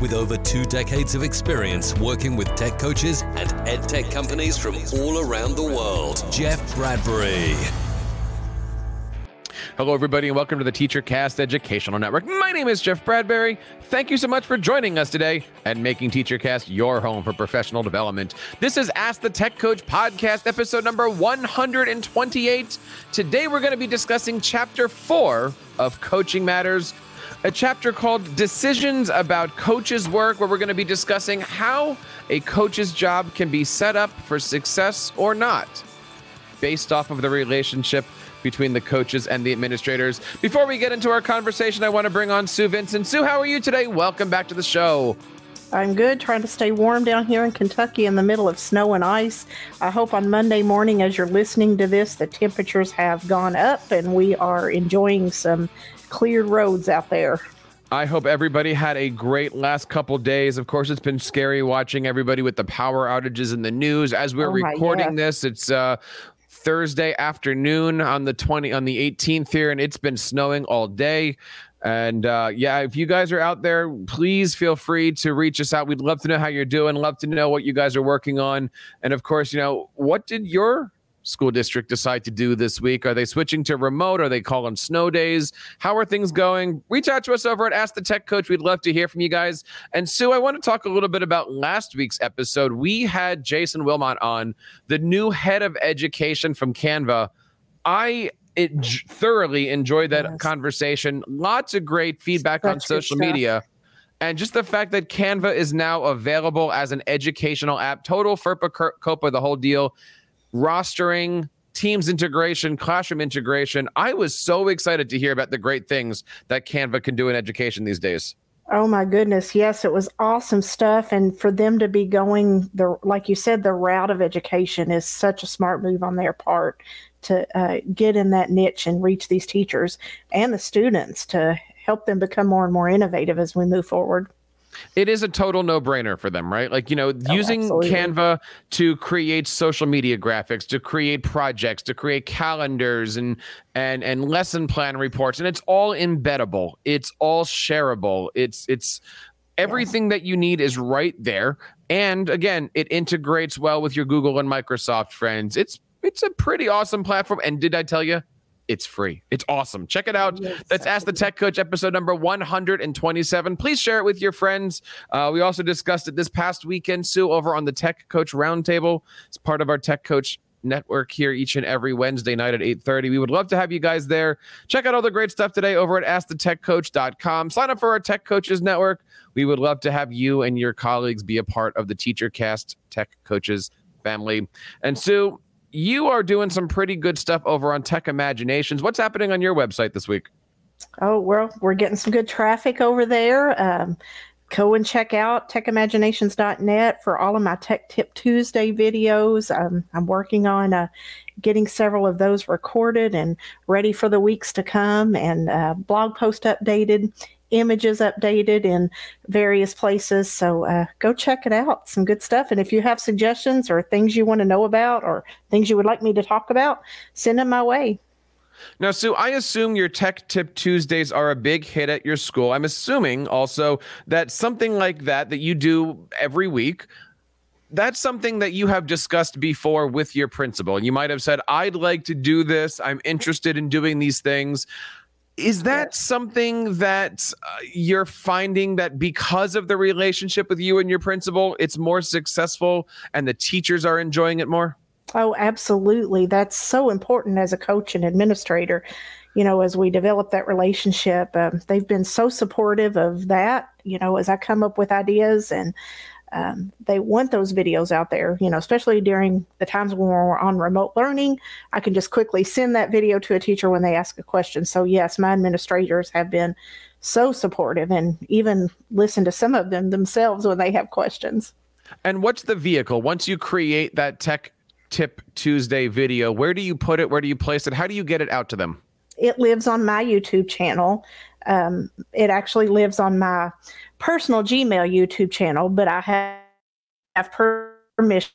with over two decades of experience working with tech coaches and ed tech companies from all around the world, Jeff Bradbury. Hello, everybody, and welcome to the TeacherCast Educational Network. My name is Jeff Bradbury. Thank you so much for joining us today and making TeacherCast your home for professional development. This is Ask the Tech Coach podcast, episode number 128. Today, we're going to be discussing chapter four of Coaching Matters, a chapter called Decisions About Coaches' Work, where we're going to be discussing how a coach's job can be set up for success or not, based off of the relationship between the coaches and the administrators. Before we get into our conversation, I want to bring on Sue Vincent. Sue, how are you today? Welcome back to the show. I'm good, trying to stay warm down here in Kentucky in the middle of snow and ice. I hope on Monday morning, as you're listening to this, the temperatures have gone up and we are enjoying some cleared roads out there. I hope everybody had a great last couple days. Of course, it's been scary watching everybody with the power outages in the news. As we're oh recording this, it's uh, Thursday afternoon on the 20 on the 18th here, and it's been snowing all day. And uh, yeah, if you guys are out there, please feel free to reach us out. We'd love to know how you're doing. Love to know what you guys are working on. And of course, you know, what did your school district decide to do this week? Are they switching to remote? Are they calling snow days? How are things going? Reach out to us over at Ask the Tech Coach. We'd love to hear from you guys. And Sue, I want to talk a little bit about last week's episode. We had Jason Wilmot on, the new head of education from Canva. I it thoroughly enjoyed that yes. conversation. Lots of great feedback Such on social media. And just the fact that Canva is now available as an educational app, total FERPA COPPA, the whole deal rostering, Teams integration, classroom integration. I was so excited to hear about the great things that Canva can do in education these days. Oh my goodness, yes, it was awesome stuff and for them to be going the like you said the route of education is such a smart move on their part to uh, get in that niche and reach these teachers and the students to help them become more and more innovative as we move forward it is a total no-brainer for them right? Like you know oh, using absolutely. canva to create social media graphics to create projects to create calendars and and and lesson plan reports and it's all embeddable. It's all shareable. It's it's everything that you need is right there. And again it integrates well with your google and microsoft friends. It's it's a pretty awesome platform. And did i tell you it's free. It's awesome. Check it out. Yes, That's Ask the Tech Coach episode number 127. Please share it with your friends. Uh, we also discussed it this past weekend, Sue, over on the Tech Coach Roundtable. It's part of our Tech Coach network here each and every Wednesday night at 8:30. We would love to have you guys there. Check out all the great stuff today over at askthetechcoach.com. Sign up for our Tech Coaches network. We would love to have you and your colleagues be a part of the TeacherCast Tech Coaches family. And Sue, you are doing some pretty good stuff over on Tech Imaginations. What's happening on your website this week? Oh, well, we're getting some good traffic over there. Um, go and check out techimaginations.net for all of my Tech Tip Tuesday videos. Um, I'm working on uh, getting several of those recorded and ready for the weeks to come and uh, blog post updated images updated in various places. So uh, go check it out. Some good stuff. And if you have suggestions or things you want to know about or things you would like me to talk about, send them my way. Now, Sue, I assume your Tech Tip Tuesdays are a big hit at your school. I'm assuming also that something like that that you do every week that's something that you have discussed before with your principal. And you might have said, I'd like to do this. I'm interested in doing these things. Is that something that uh, you're finding that because of the relationship with you and your principal, it's more successful and the teachers are enjoying it more? Oh, absolutely. That's so important as a coach and administrator. You know, as we develop that relationship, um, they've been so supportive of that. You know, as I come up with ideas and um, they want those videos out there, you know, especially during the times when we're on remote learning. I can just quickly send that video to a teacher when they ask a question. So, yes, my administrators have been so supportive and even listen to some of them themselves when they have questions. And what's the vehicle? Once you create that tech Tip Tuesday video. Where do you put it? Where do you place it? How do you get it out to them? It lives on my YouTube channel. Um, it actually lives on my personal Gmail YouTube channel, but I have, have permission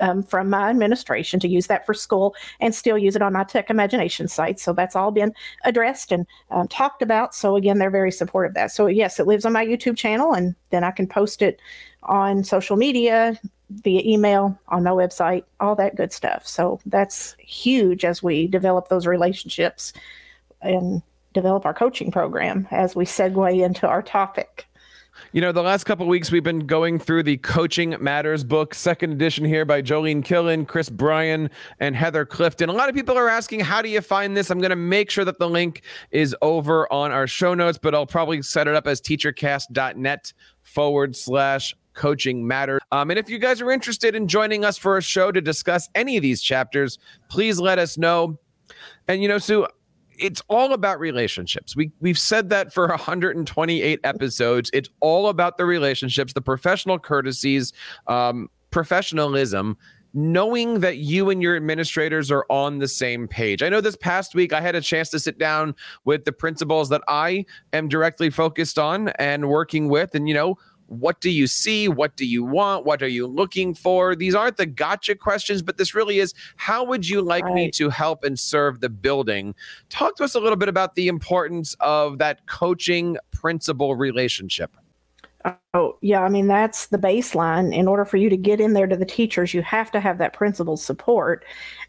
um, from my administration to use that for school and still use it on my Tech Imagination site. So that's all been addressed and um, talked about. So again, they're very supportive of that. So yes, it lives on my YouTube channel, and then I can post it on social media, via email, on my website, all that good stuff. So that's huge as we develop those relationships and develop our coaching program as we segue into our topic. You know, the last couple weeks we've been going through the Coaching Matters book, second edition here by Joellen Killion, Chris Bryan, and Heather Clifton. A lot of people are asking, how do you find this? I'm going to make sure that the link is over on our show notes, but I'll probably set it up as teachercast.net forward slash coaching matters. Um, and if you guys are interested in joining us for a show to discuss any of these chapters, please let us know. And you know, Sue, it's all about relationships. We we've said that for 128 episodes. It's all about the relationships, the professional courtesies, um, professionalism, knowing that you and your administrators are on the same page. I know this past week I had a chance to sit down with the principals that I am directly focused on and working with, and you know what do you see? What do you want? What are you looking for? These aren't the gotcha questions, but this really is how would you like right. me to help and serve the building? Talk to us a little bit about the importance of that coaching principal relationship. Oh, yeah. I mean, that's the baseline. In order for you to get in there to the teachers, you have to have that principal support.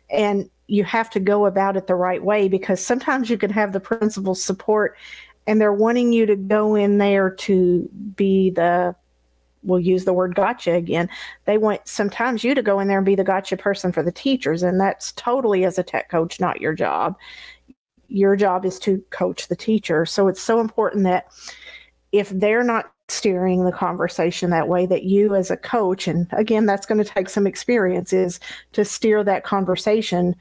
And you have to go about it the right way because sometimes you can have the principal support and they're wanting you to go in there to be the we'll use the word gotcha again. They want sometimes you to go in there and be the gotcha person for the teachers and that's totally as a tech coach not your job. Your job is to coach the teacher. So it's so important that if they're not steering the conversation that way that you as a coach and again that's going to take some experience is to steer that conversation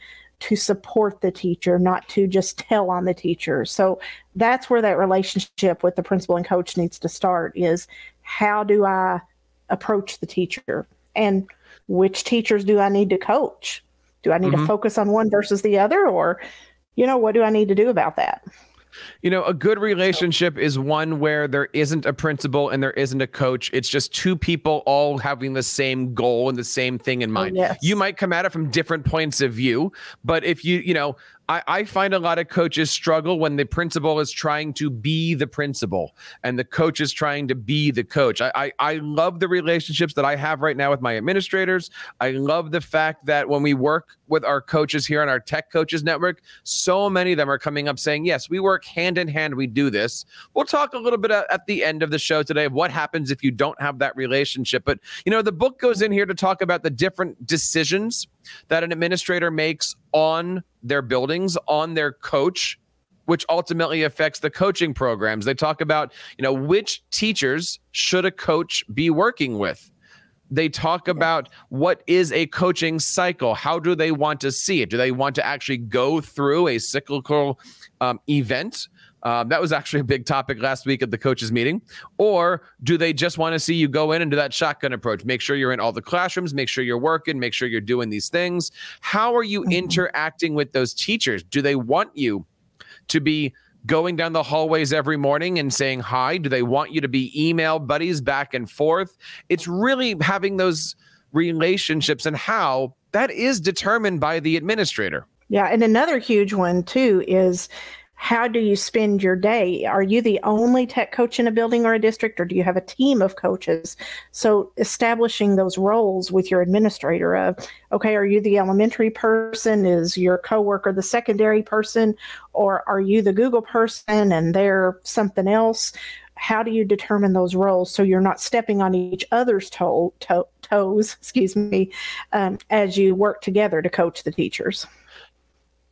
to support the teacher, not to just tell on the teacher. So that's where that relationship with the principal and coach needs to start is how do I approach the teacher and which teachers do I need to coach? Do I need mm-hmm. to focus on one versus the other or you know what do I need to do about that? You know, a good relationship is one where there isn't a principal and there isn't a coach. It's just two people all having the same goal and the same thing in mind. Oh, yes. You might come at it from different points of view, but if you, you know, I, I, find a lot of coaches struggle when the principal is trying to be the principal and the coach is trying to be the coach. I, I, I love the relationships that I have right now with my administrators. I love the fact that when we work with our coaches here on our Tech Coaches Network, so many of them are coming up saying, Yes, we work hand in hand. We do this. We'll talk a little bit at the end of the show today of what happens if you don't have that relationship. But, you know, the book goes in here to talk about the different decisions that an administrator makes on their buildings, on their coach, which ultimately affects the coaching programs. They talk about, you know, which teachers should a coach be working with? They talk about what is a coaching cycle. How do they want to see it? Do they want to actually go through a cyclical um, event um, that was actually a big topic last week at the coaches meeting. Or do they just want to see you go in and do that shotgun approach? Make sure you're in all the classrooms, make sure you're working, make sure you're doing these things. How are you mm-hmm. interacting with those teachers? Do they want you to be going down the hallways every morning and saying hi? Do they want you to be email buddies back and forth? It's really having those relationships and how that is determined by the administrator. Yeah, and another huge one too is how do you spend your day? Are you the only tech coach in a building or a district, or do you have a team of coaches? So, establishing those roles with your administrator of, okay, are you the elementary person? Is your coworker the secondary person? Or are you the Google person and they're something else? How do you determine those roles so you're not stepping on each other's toe, toe, toes, excuse me, um, as you work together to coach the teachers?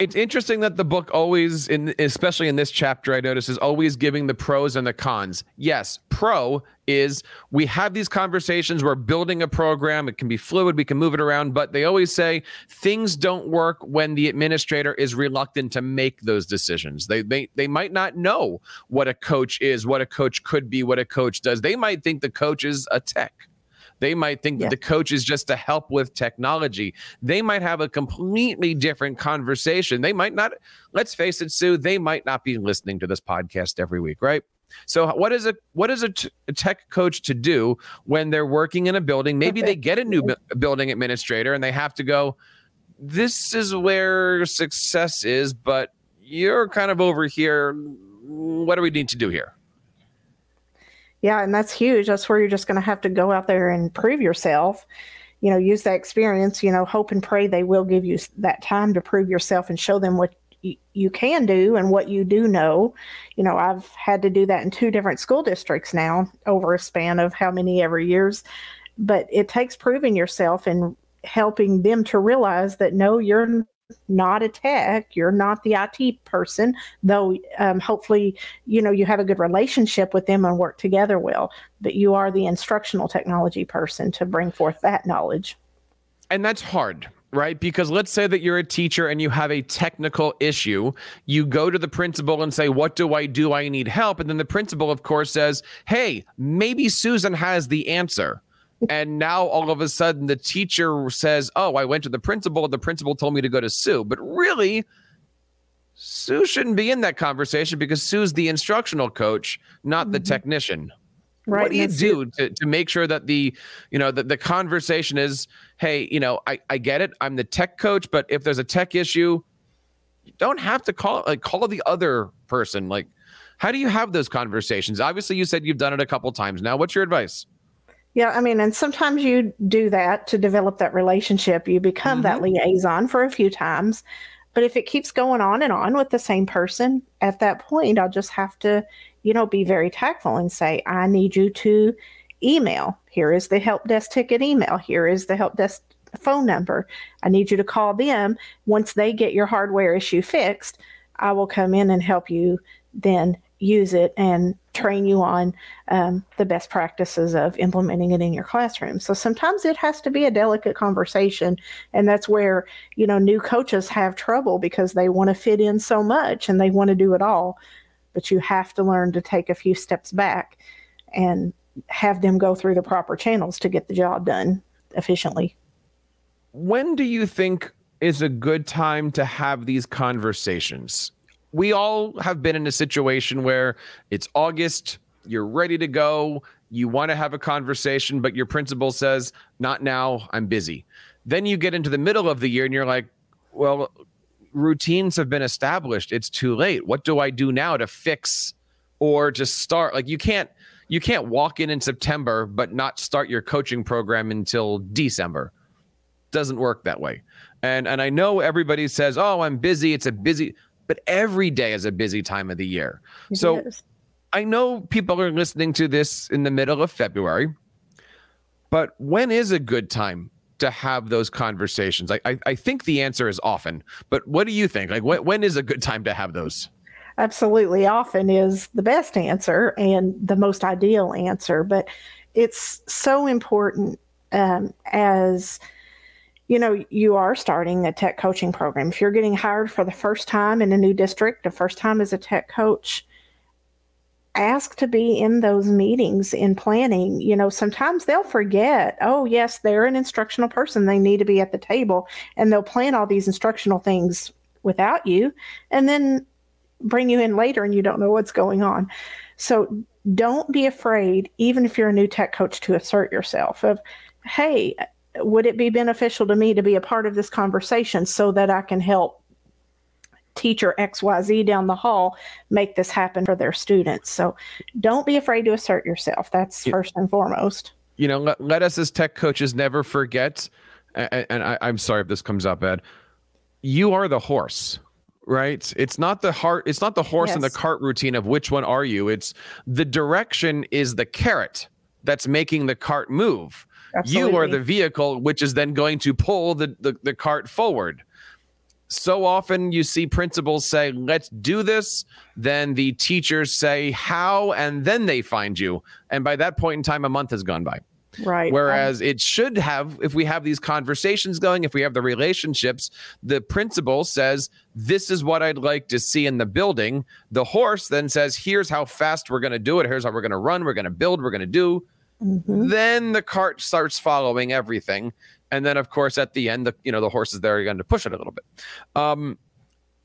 It's interesting that the book always in especially in this chapter i notice is always giving the pros and the cons. Yes pro is we have these conversations we're building a program it can be fluid we can move it around but they always say things don't work when the administrator is reluctant to make those decisions. They they, they might not know what a coach is what a coach could be what a coach does. They might think the coach is a tech They might think yeah. that the coach is just to help with technology. They might have a completely different conversation. They might not, let's face it, Sue, they might not be listening to this podcast every week, right? So what is a what is a, t- a tech coach to do when they're working in a building? Maybe they get a new bu- building administrator and they have to go. This is where success is, but you're kind of over here. What do we need to do here? Yeah, and that's huge. That's where you're just going to have to go out there and prove yourself. You know, use that experience. You know, hope and pray they will give you that time to prove yourself and show them what you, can do and what you do know. You know, I've had to do that in two different school districts now over a span of how many ever years. But it takes proving yourself and helping them to realize that no, you're not a tech you're not the it person though um, hopefully you know you have a good relationship with them and work together well but you are the instructional technology person to bring forth that knowledge and that's hard right? Because let's say that you're a teacher and you have a technical issue. You go to the principal and say, What do I do? I need help. And then the principal, of course, says, Hey, maybe Susan has the answer and now all of a sudden the teacher says, "Oh, I went to the principal. and The principal told me to go to Sue." But really, Sue shouldn't be in that conversation because Sue's the instructional coach, not mm-hmm. the technician. Right. What do you do to, to make sure that the, you know, the, the conversation is, hey, you know, I, I get it. I'm the tech coach, but if there's a tech issue, you don't have to call like call the other person. Like, how do you have those conversations? Obviously, you said you've done it a couple times now. What's your advice? Yeah, I mean, and sometimes you do that to develop that relationship. You become mm-hmm. that liaison for a few times. But if it keeps going on and on with the same person, at that point, I'll just have to, you know, be very tactful and say, I need you to email. Here is the help desk ticket email. Here is the help desk phone number. I need you to call them. Once they get your hardware issue fixed, I will come in and help you then use it and train you on um, the best practices of implementing it in your classroom. So sometimes it has to be a delicate conversation. And that's where, you know, new coaches have trouble because they want to fit in so much and they want to do it all. But you have to learn to take a few steps back and have them go through the proper channels to get the job done efficiently. When do you think is a good time to have these conversations? We all have been in a situation where it's August, you're ready to go, you want to have a conversation, but your principal says, Not now, I'm busy. Then you get into the middle of the year and you're like, Well, routines have been established. It's too late. What do I do now to fix or to start? Like, you can't. You can't walk in in September but not start your coaching program until December. Doesn't work that way. And and I know everybody says, "Oh, I'm busy. It's a busy." But every day is a busy time of the year. It so is. I know people are listening to this in the middle of February, but when is a good time to have those conversations? I, I, I think the answer is often, but what do you think? Like, when, when is a good time to have those? Absolutely. Often is the best answer and the most ideal answer, but it's so important um, as you know, you are starting a tech coaching program. If you're getting hired for the first time in a new district, the first time as a tech coach, ask to be in those meetings in planning. You know, sometimes they'll forget, oh, yes, they're an instructional person. They need to be at the table. And they'll plan all these instructional things without you and then bring you in later and you don't know what's going on. So don't be afraid, even if you're a new tech coach, to assert yourself of, hey, would it be beneficial to me to be a part of this conversation so that I can help teacher XYZ down the hall make this happen for their students? So don't be afraid to assert yourself. That's first and foremost. You know, let, let us as tech coaches never forget, and, and I, I'm sorry if this comes up, Ed, you are the horse right it's not the heart it's not the horse yes. and the cart routine of which one are you it's the direction is the carrot that's making the cart move Absolutely. You are the vehicle, which is then going to pull the, the, the cart forward. So often you see principals say, let's do this. Then the teachers say, how? And then they find you. And by that point in time, a month has gone by. Right. Whereas um, it should have, if we have these conversations going, if we have the relationships, the principal says, This is what I'd like to see in the building. The horse then says, Here's how fast we're going to do it. Here's how we're going to run. We're going to build. We're going to do mm-hmm. then the cart starts following everything. And then, of course, at the end, the you know the horses there again to push it a little bit. Um,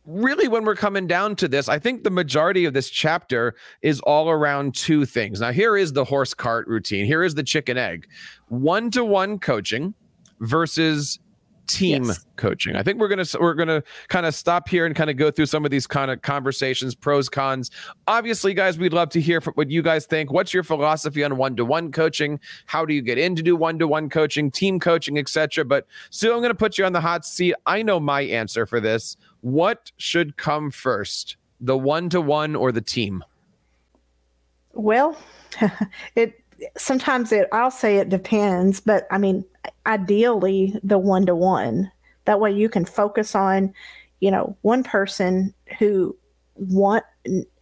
really, when we're coming down to this, I think the majority of this chapter is all around two things. Now, here is the horse cart routine. Here is the chicken egg, one to one coaching versus team yes. coaching. I think we're gonna we're gonna kind of stop here and kind of go through some of these kind of conversations, pros, cons. Obviously, guys, we'd love to hear from what you guys think. What's your philosophy on one to one coaching? How do you get in to do one to one coaching, team coaching, etc. But Sue, I'm gonna put you on the hot seat. I know my answer for this. What should come first, the one to one or the team? Well, it sometimes it I'll say it depends, but I mean ideally the one to one. That way you can focus on, you know, one person who want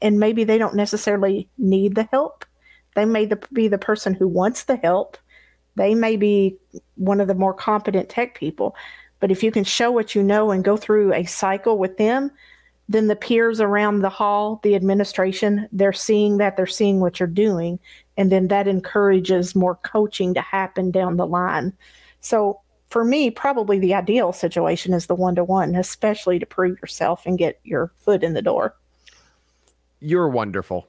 and maybe they don't necessarily need the help. They may the, be the person who wants the help. They may be one of the more competent tech people. But if you can show what you know and go through a cycle with them, then the peers around the hall, the administration, they're seeing that, they're seeing what you're doing, and then that encourages more coaching to happen down the line. So for me, probably the ideal situation is the one to one, especially to prove yourself and get your foot in the door. You're wonderful.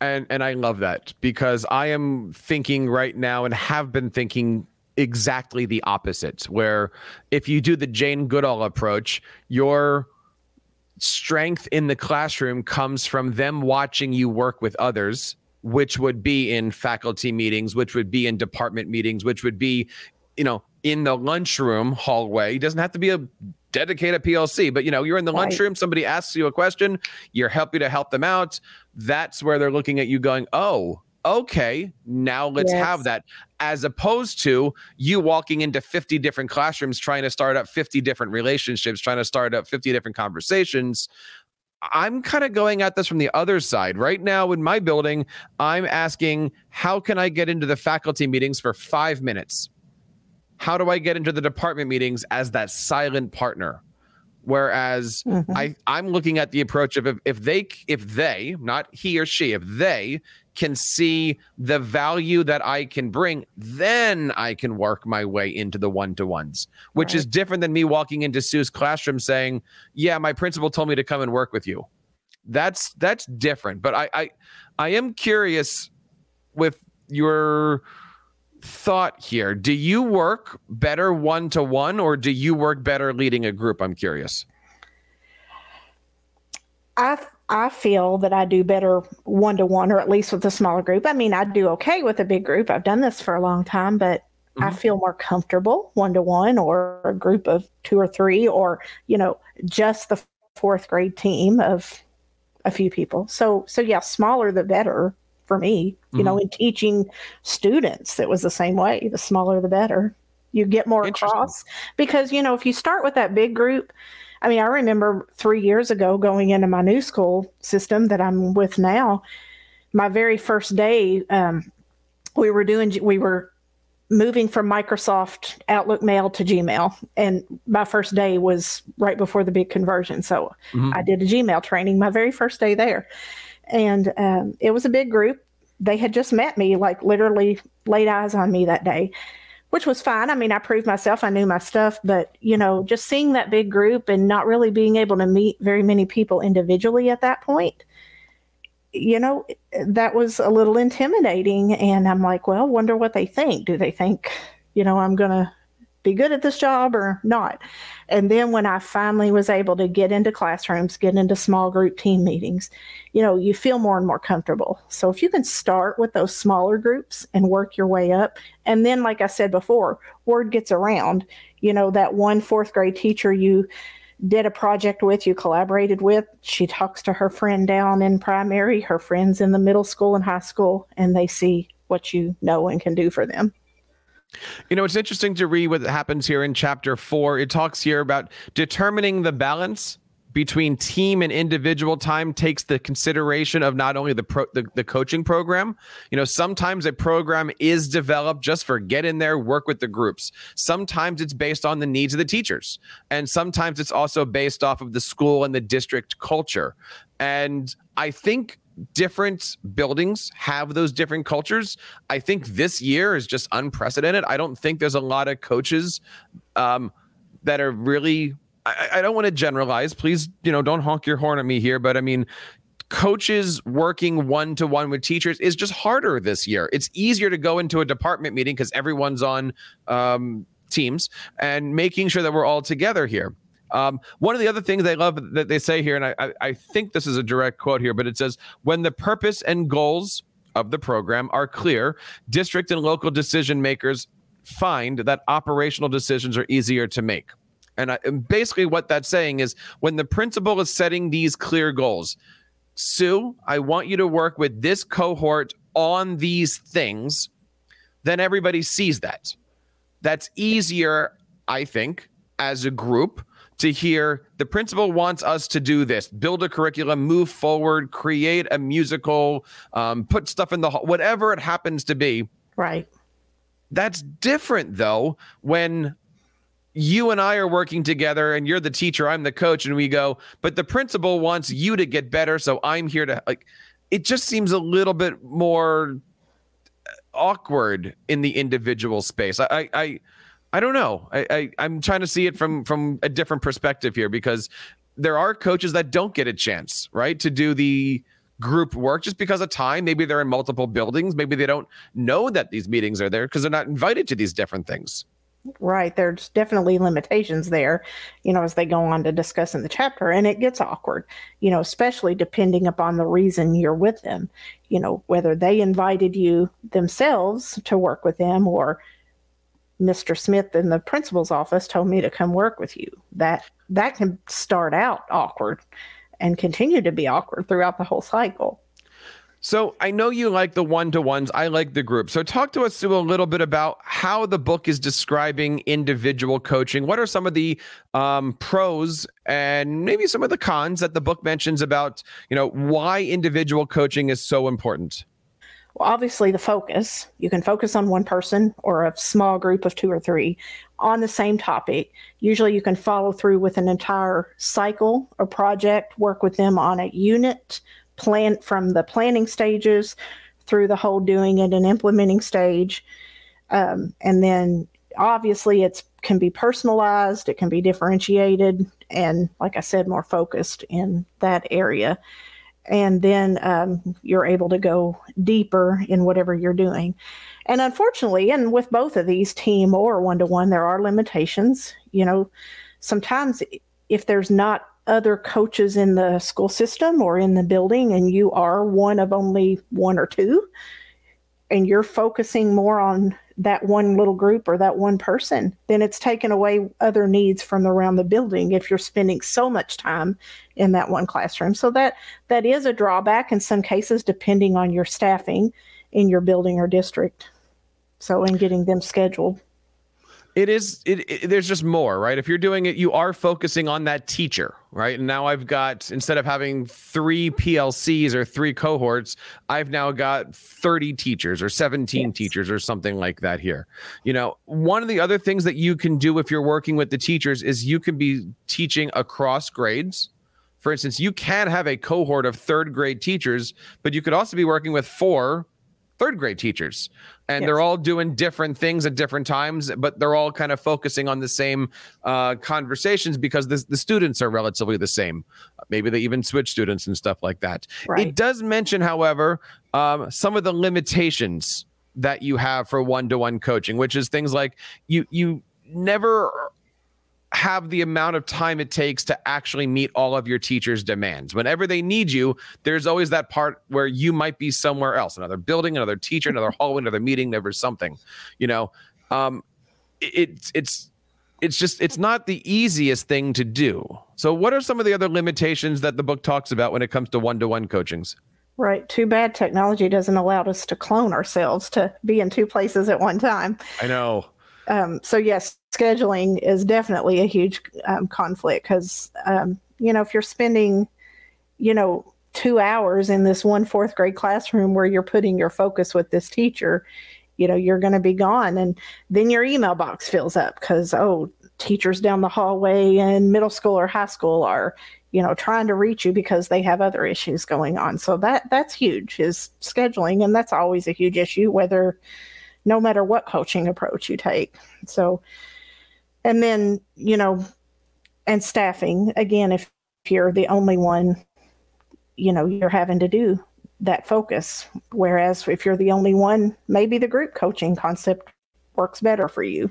And and I love that because I am thinking right now and have been thinking exactly the opposite where if you do the Jane Goodall approach, your strength in the classroom comes from them watching you work with others which would be in faculty meetings, which would be in department meetings, which would be, you know, in the lunchroom hallway. It doesn't have to be a dedicated PLC, but you know, you're in the right. lunchroom, somebody asks you a question, you're happy to help them out. That's where they're looking at you going, oh, okay, now let's yes. have that. As opposed to you walking into 50 different classrooms trying to start up 50 different relationships, trying to start up 50 different conversations. I'm kind of going at this from the other side. Right now in my building, I'm asking, how can I get into the faculty meetings for five minutes? How do I get into the department meetings as that silent partner? Whereas mm-hmm. I, I'm looking at the approach of if, if they, if they, not he or she, if they can see the value that I can bring, then I can work my way into the one to ones, which right. is different than me walking into Sue's classroom saying, "Yeah, my principal told me to come and work with you." That's that's different. But I I, I am curious with your thought here. Do you work better one to one, or do you work better leading a group? I'm curious. I I feel that I do better one to one, or at least with a smaller group. I mean, I do okay with a big group. I've done this for a long time, but mm-hmm. I feel more comfortable one to one, or a group of two or three, or you know, just the fourth grade team of a few people. So, so yeah, smaller the better for me. You mm-hmm. know, in teaching students, it was the same way. The smaller the better. You get more across because you know if you start with that big group I mean, I remember three years ago going into my new school system that I'm with now. My very first day, um, we were doing, we were moving from Microsoft Outlook Mail to Gmail. And my first day was right before the big conversion. So mm-hmm. I did a Gmail training my very first day there. And um, it was a big group. They had just met me, like literally laid eyes on me that day which was fine. I mean, I proved myself, I knew my stuff, but you know, just seeing that big group and not really being able to meet very many people individually at that point, you know, that was a little intimidating. And I'm like, well, wonder what they think. Do they think, you know, I'm going to be good at this job or not. And then when I finally was able to get into classrooms, get into small group team meetings, you know, you feel more and more comfortable. So if you can start with those smaller groups and work your way up, and then, like I said before, word gets around, you know, that one fourth grade teacher you did a project with, you collaborated with, she talks to her friend down in primary, her friends in the middle school and high school, and they see what you know and can do for them. You know, it's interesting to read what happens here in chapter four. It talks here about determining the balance between team and individual time takes the consideration of not only the pro the, the coaching program you know sometimes a program is developed just for get in there work with the groups sometimes it's based on the needs of the teachers and sometimes it's also based off of the school and the district culture and i think different buildings have those different cultures. I think this year is just unprecedented. I don't think there's a lot of coaches um, that are really. I, I don't want to generalize. Please, you know, don't honk your horn at me here. But I mean, coaches working one to one with teachers is just harder this year. It's easier to go into a department meeting because everyone's on um, teams and making sure that we're all together here. Um, one of the other things I love that they say here, and I, I think this is a direct quote here, but it says, when the purpose and goals of the program are clear, district and local decision makers find that operational decisions are easier to make. And, I, and basically, what that's saying is when the principal is setting these clear goals, Sue, I want you to work with this cohort on these things, then everybody sees that. That's easier, I think, as a group to hear the principal wants us to do this build a curriculum move forward create a musical um, put stuff in the whatever it happens to be right that's different though when you and I are working together and you're the teacher, I'm the coach, and we go, but the principal wants you to get better. So I'm here to like it just seems a little bit more uh, awkward in the individual space. I I I don't know. I, I I'm trying to see it from from a different perspective here because there are coaches that don't get a chance, right, to do the group work just because of time. Maybe they're in multiple buildings. Maybe they don't know that these meetings are there because they're not invited to these different things. Right. There's definitely limitations there, you know, as they go on to discuss in the chapter. And it gets awkward, you know, especially depending upon the reason you're with them, you know, whether they invited you themselves to work with them or Mr. Smith in the principal's office told me to come work with you. That that can start out awkward and continue to be awkward throughout the whole cycle. So I know you like the one to ones. I like the group. So talk to us, Sue, a little bit about how the book is describing individual coaching. What are some of the um, pros and maybe some of the cons that the book mentions about, you know, why individual coaching is so important? Well, obviously, the focus you can focus on one person or a small group of two or three on the same topic. Usually, you can follow through with an entire cycle or project, work with them on a unit, plan from the planning stages through the whole doing it and implementing stage. Um, and then obviously, it can be personalized, it can be differentiated, and like I said, more focused in that area and then um, you're able to go deeper in whatever you're doing. And unfortunately, and with both of these, team or one to one, there are limitations. You know, sometimes if there's not other coaches in the school system or in the building, and you are one of only one or two, and you're focusing more on that one little group or that one person, then it's taken away other needs from around the building if you're spending so much time in that one classroom. So that that is a drawback in some cases depending on your staffing in your building or district. So in getting them scheduled it is it, it, there's just more right? If you're doing it you are focusing on that teacher right? And now i've got instead of having three plcs or three cohorts i've now got 30 teachers or 17 yes. teachers or something like that here. You know one of the other things that you can do if you're working with the teachers is you can be teaching across grades. For instance you can have a cohort of third grade teachers but you could also be working with four third grade teachers and yes. they're all doing different things at different times but they're all kind of focusing on the same uh, conversations because the, the students are relatively the same maybe they even switch students and stuff like that right. it does mention however um, some of the limitations that you have for one-to-one coaching which is things like you you never have the amount of time it takes to actually meet all of your teachers' demands. Whenever they need you, there's always that part where you might be somewhere else, another building, another teacher, another hallway, another meeting, never something. You know, um, it's it's it's just it's not the easiest thing to do. So, what are some of the other limitations that the book talks about when it comes to one-to-one coachings? Right. Too bad technology doesn't allow us to clone ourselves to be in two places at one time. I know. Um, so yes, scheduling is definitely a huge um, conflict because um, you know, if you're spending, you know, two hours in this one fourth grade classroom where you're putting your focus with this teacher, you know, you're going to be gone. And then your email box fills up because, oh, teachers down the hallway in middle school or high school are, you know, trying to reach you because they have other issues going on. So that that's huge is scheduling. And that's always a huge issue, whether no matter what coaching approach you take. So, and then, you know, and staffing again, if you're the only one you know you're having to do that focus. Whereas if you're the only one maybe the group coaching concept works better for you.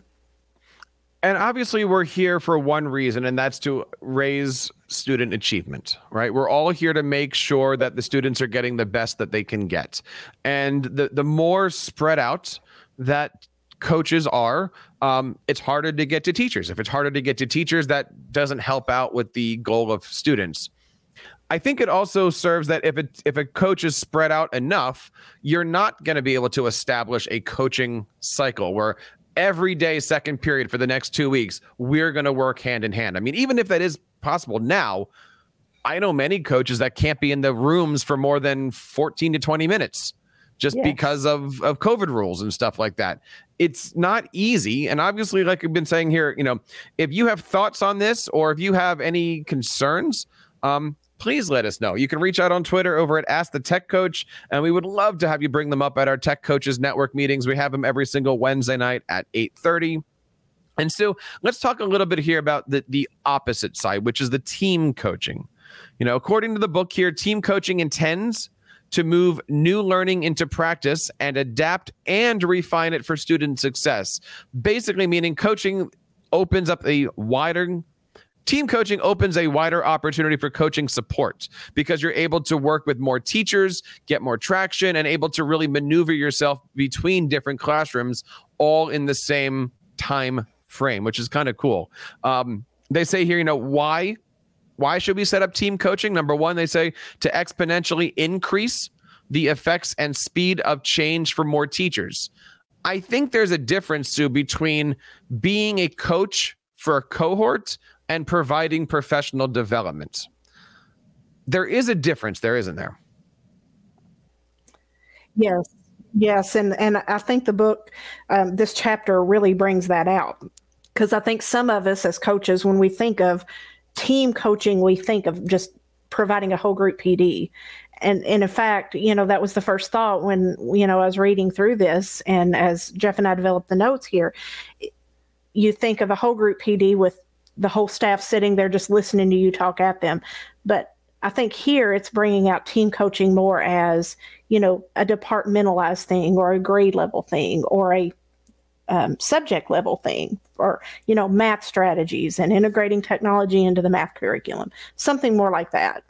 And obviously we're here for one reason and that's to raise student achievement right? We're all here to make sure that the students are getting the best that they can get. And the the more spread out that coaches are um, it's harder to get to teachers. If it's harder to get to teachers that doesn't help out with the goal of students. I think it also serves that if it if a coach is spread out enough, you're not going to be able to establish a coaching cycle where every day second period for the next 2 weeks we're going to work hand in hand. I mean, even if that is possible now, I know many coaches that can't be in the rooms for more than 14 to 20 minutes just yes. because of of COVID rules and stuff like that. It's not easy, and obviously, like I've been saying here, you know, if you have thoughts on this or if you have any concerns, um, please let us know. You can reach out on Twitter over at Ask the Tech Coach, and we would love to have you bring them up at our Tech Coaches Network meetings. We have them every single Wednesday night at 8:30. And so let's talk a little bit here about the, the opposite side, which is the team coaching. You know, according to the book here, team coaching intends to move new learning into practice and adapt and refine it for student success. Basically, meaning coaching opens up a wider Team coaching opens a wider opportunity for coaching support because you're able to work with more teachers, get more traction, and able to really maneuver yourself between different classrooms all in the same time frame, which is kind of cool. Um, they say here, you know, why? Why should we set up team coaching? Number one, they say to exponentially increase the effects and speed of change for more teachers. I think there's a difference, too, between being a coach for a cohort and providing professional development. There is a difference there, isn't there? Yes, yes, and and I think the book, um, this chapter really brings that out because I think some of us as coaches, when we think of team coaching, we think of just providing a whole group PD. And, and in fact, you know, that was the first thought when, you know, I was reading through this and as Jeff and I developed the notes here, you think of a whole group PD with the whole staff sitting there just listening to you talk at them. But I think here it's bringing out team coaching more as, you know, a departmentalized thing or a grade level thing or a um, subject level thing or, you know, math strategies and integrating technology into the math curriculum, something more like that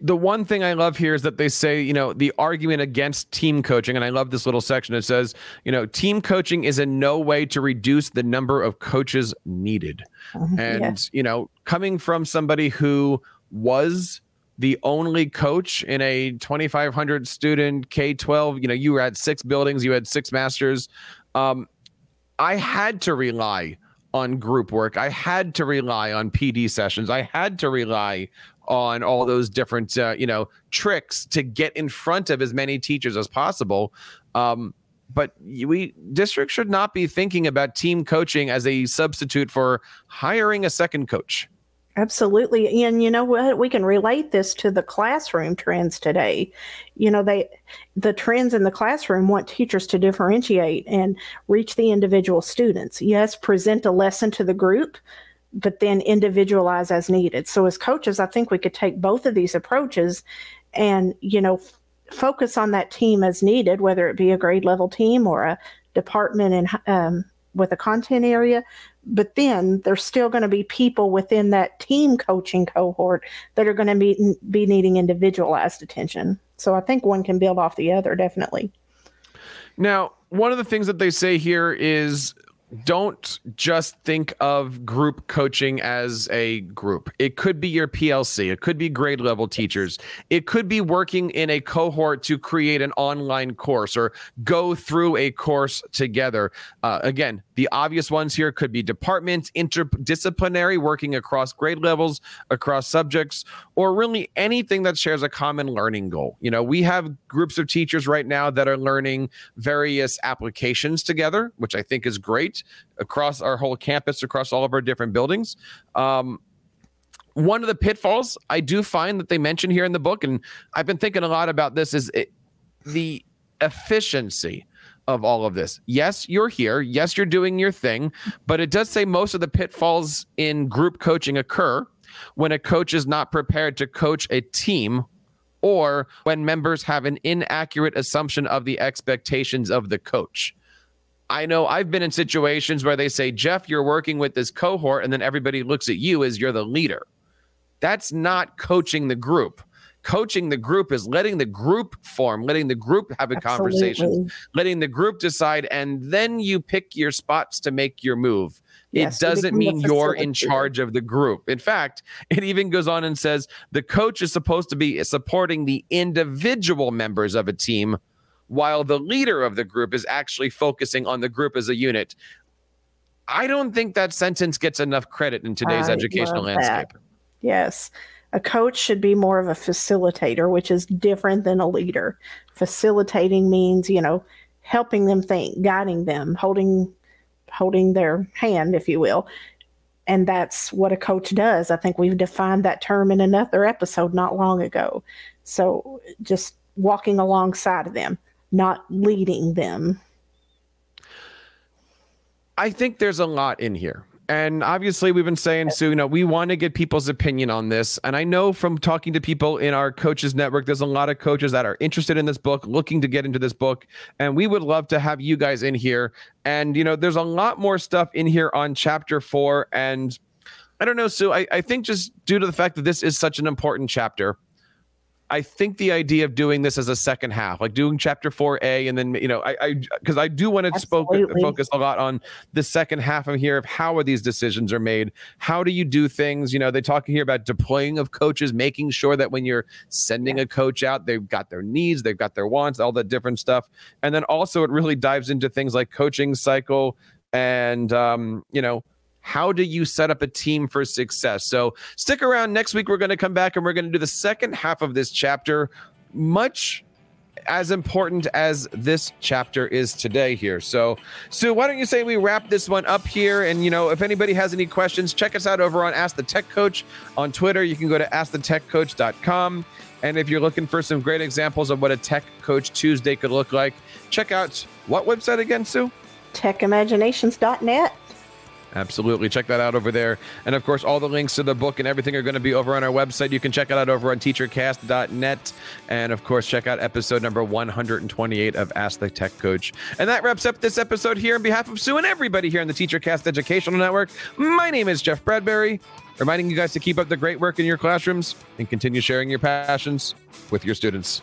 the one thing I love here is that they say, you know, the argument against team coaching, and I love this little section. It says, you know, team coaching is in no way to reduce the number of coaches needed. Mm-hmm. And, you know, coming from somebody who was the only coach in a 2,500 student K 12, you know, you were at six buildings, you had six masters. Um, I had to rely on group work. I had to rely on PD sessions. I had to rely on all those different uh, you know tricks to get in front of as many teachers as possible um, but we districts should not be thinking about team coaching as a substitute for hiring a second coach absolutely and you know what? We can relate this to the classroom trends today. You know they the trends in the classroom want teachers to differentiate and reach the individual students. Yes present a lesson to the group but then individualize as needed. So as coaches, I think we could take both of these approaches and, you know, f- focus on that team as needed, whether it be a grade level team or a department and um, with a content area. But then there's still going to be people within that team coaching cohort that are going to be, be needing individualized attention. So I think one can build off the other, definitely. Now, one of the things that they say here is don't just think of group coaching as a group. It could be your PLC, it could be grade level teachers, it could be working in a cohort to create an online course or go through a course together. Uh, again, The obvious ones here could be department, interdisciplinary, working across grade levels, across subjects, or really anything that shares a common learning goal. You know, we have groups of teachers right now that are learning various applications together, which I think is great across our whole campus, across all of our different buildings. Um, one of the pitfalls I do find that they mention here in the book, and I've been thinking a lot about this, is it, the efficiency of all of this. Yes, you're here. Yes, you're doing your thing, but it does say most of the pitfalls in group coaching occur when a coach is not prepared to coach a team or when members have an inaccurate assumption of the expectations of the coach. I know I've been in situations where they say, Jeff, you're working with this cohort, and then everybody looks at you as you're the leader. That's not coaching the group coaching the group is letting the group form, letting the group have a Absolutely. conversation, letting the group decide, and then you pick your spots to make your move. Yes, it doesn't mean you're in charge of the group. In fact, it even goes on and says the coach is supposed to be supporting the individual members of a team while the leader of the group is actually focusing on the group as a unit. I don't think that sentence gets enough credit in today's I educational landscape. Yes a coach should be more of a facilitator, which is different than a leader. Facilitating means, you know, helping them think, guiding them, holding holding their hand, if you will. And that's what a coach does. I think we've defined that term in another episode not long ago. So just walking alongside of them, not leading them. I think there's a lot in here. And obviously, we've been saying, Sue, you know, we want to get people's opinion on this. And I know from talking to people in our coaches network, there's a lot of coaches that are interested in this book, looking to get into this book. And we would love to have you guys in here. And, you know, there's a lot more stuff in here on chapter four. And I don't know, Sue, I, I think just due to the fact that this is such an important chapter, I think the idea of doing this as a second half, like doing chapter four A, and then you know, I because I, I, do want to spoke, focus a lot on the second half of here of how are these decisions are made, how do you do things? You know, they talk here about deploying of coaches, making sure that when you're sending a coach out, they've got their needs, they've got their wants, all that different stuff, and then also it really dives into things like coaching cycle and um, you know how do you set up a team for success? So stick around. Next week, we're going to come back and we're going to do the second half of this chapter, much as important as this chapter is today here. So, Sue, why don't you say we wrap this one up here? And, you know, if anybody has any questions, check us out over on Ask the Tech Coach on Twitter. You can go to askthetechcoach.com. And if you're looking for some great examples of what a Tech Coach Tuesday could look like, check out what website again, Sue? techimaginations.net. Absolutely. Check that out over there. And of course, all the links to the book and everything are going to be over on our website. You can check it out over on teachercast.net. And of course, check out episode number 128 of Ask the Tech Coach. And that wraps up this episode here on behalf of Sue and everybody here on the TeacherCast Educational Network. My name is Jeff Bradbury, reminding you guys to keep up the great work in your classrooms and continue sharing your passions with your students.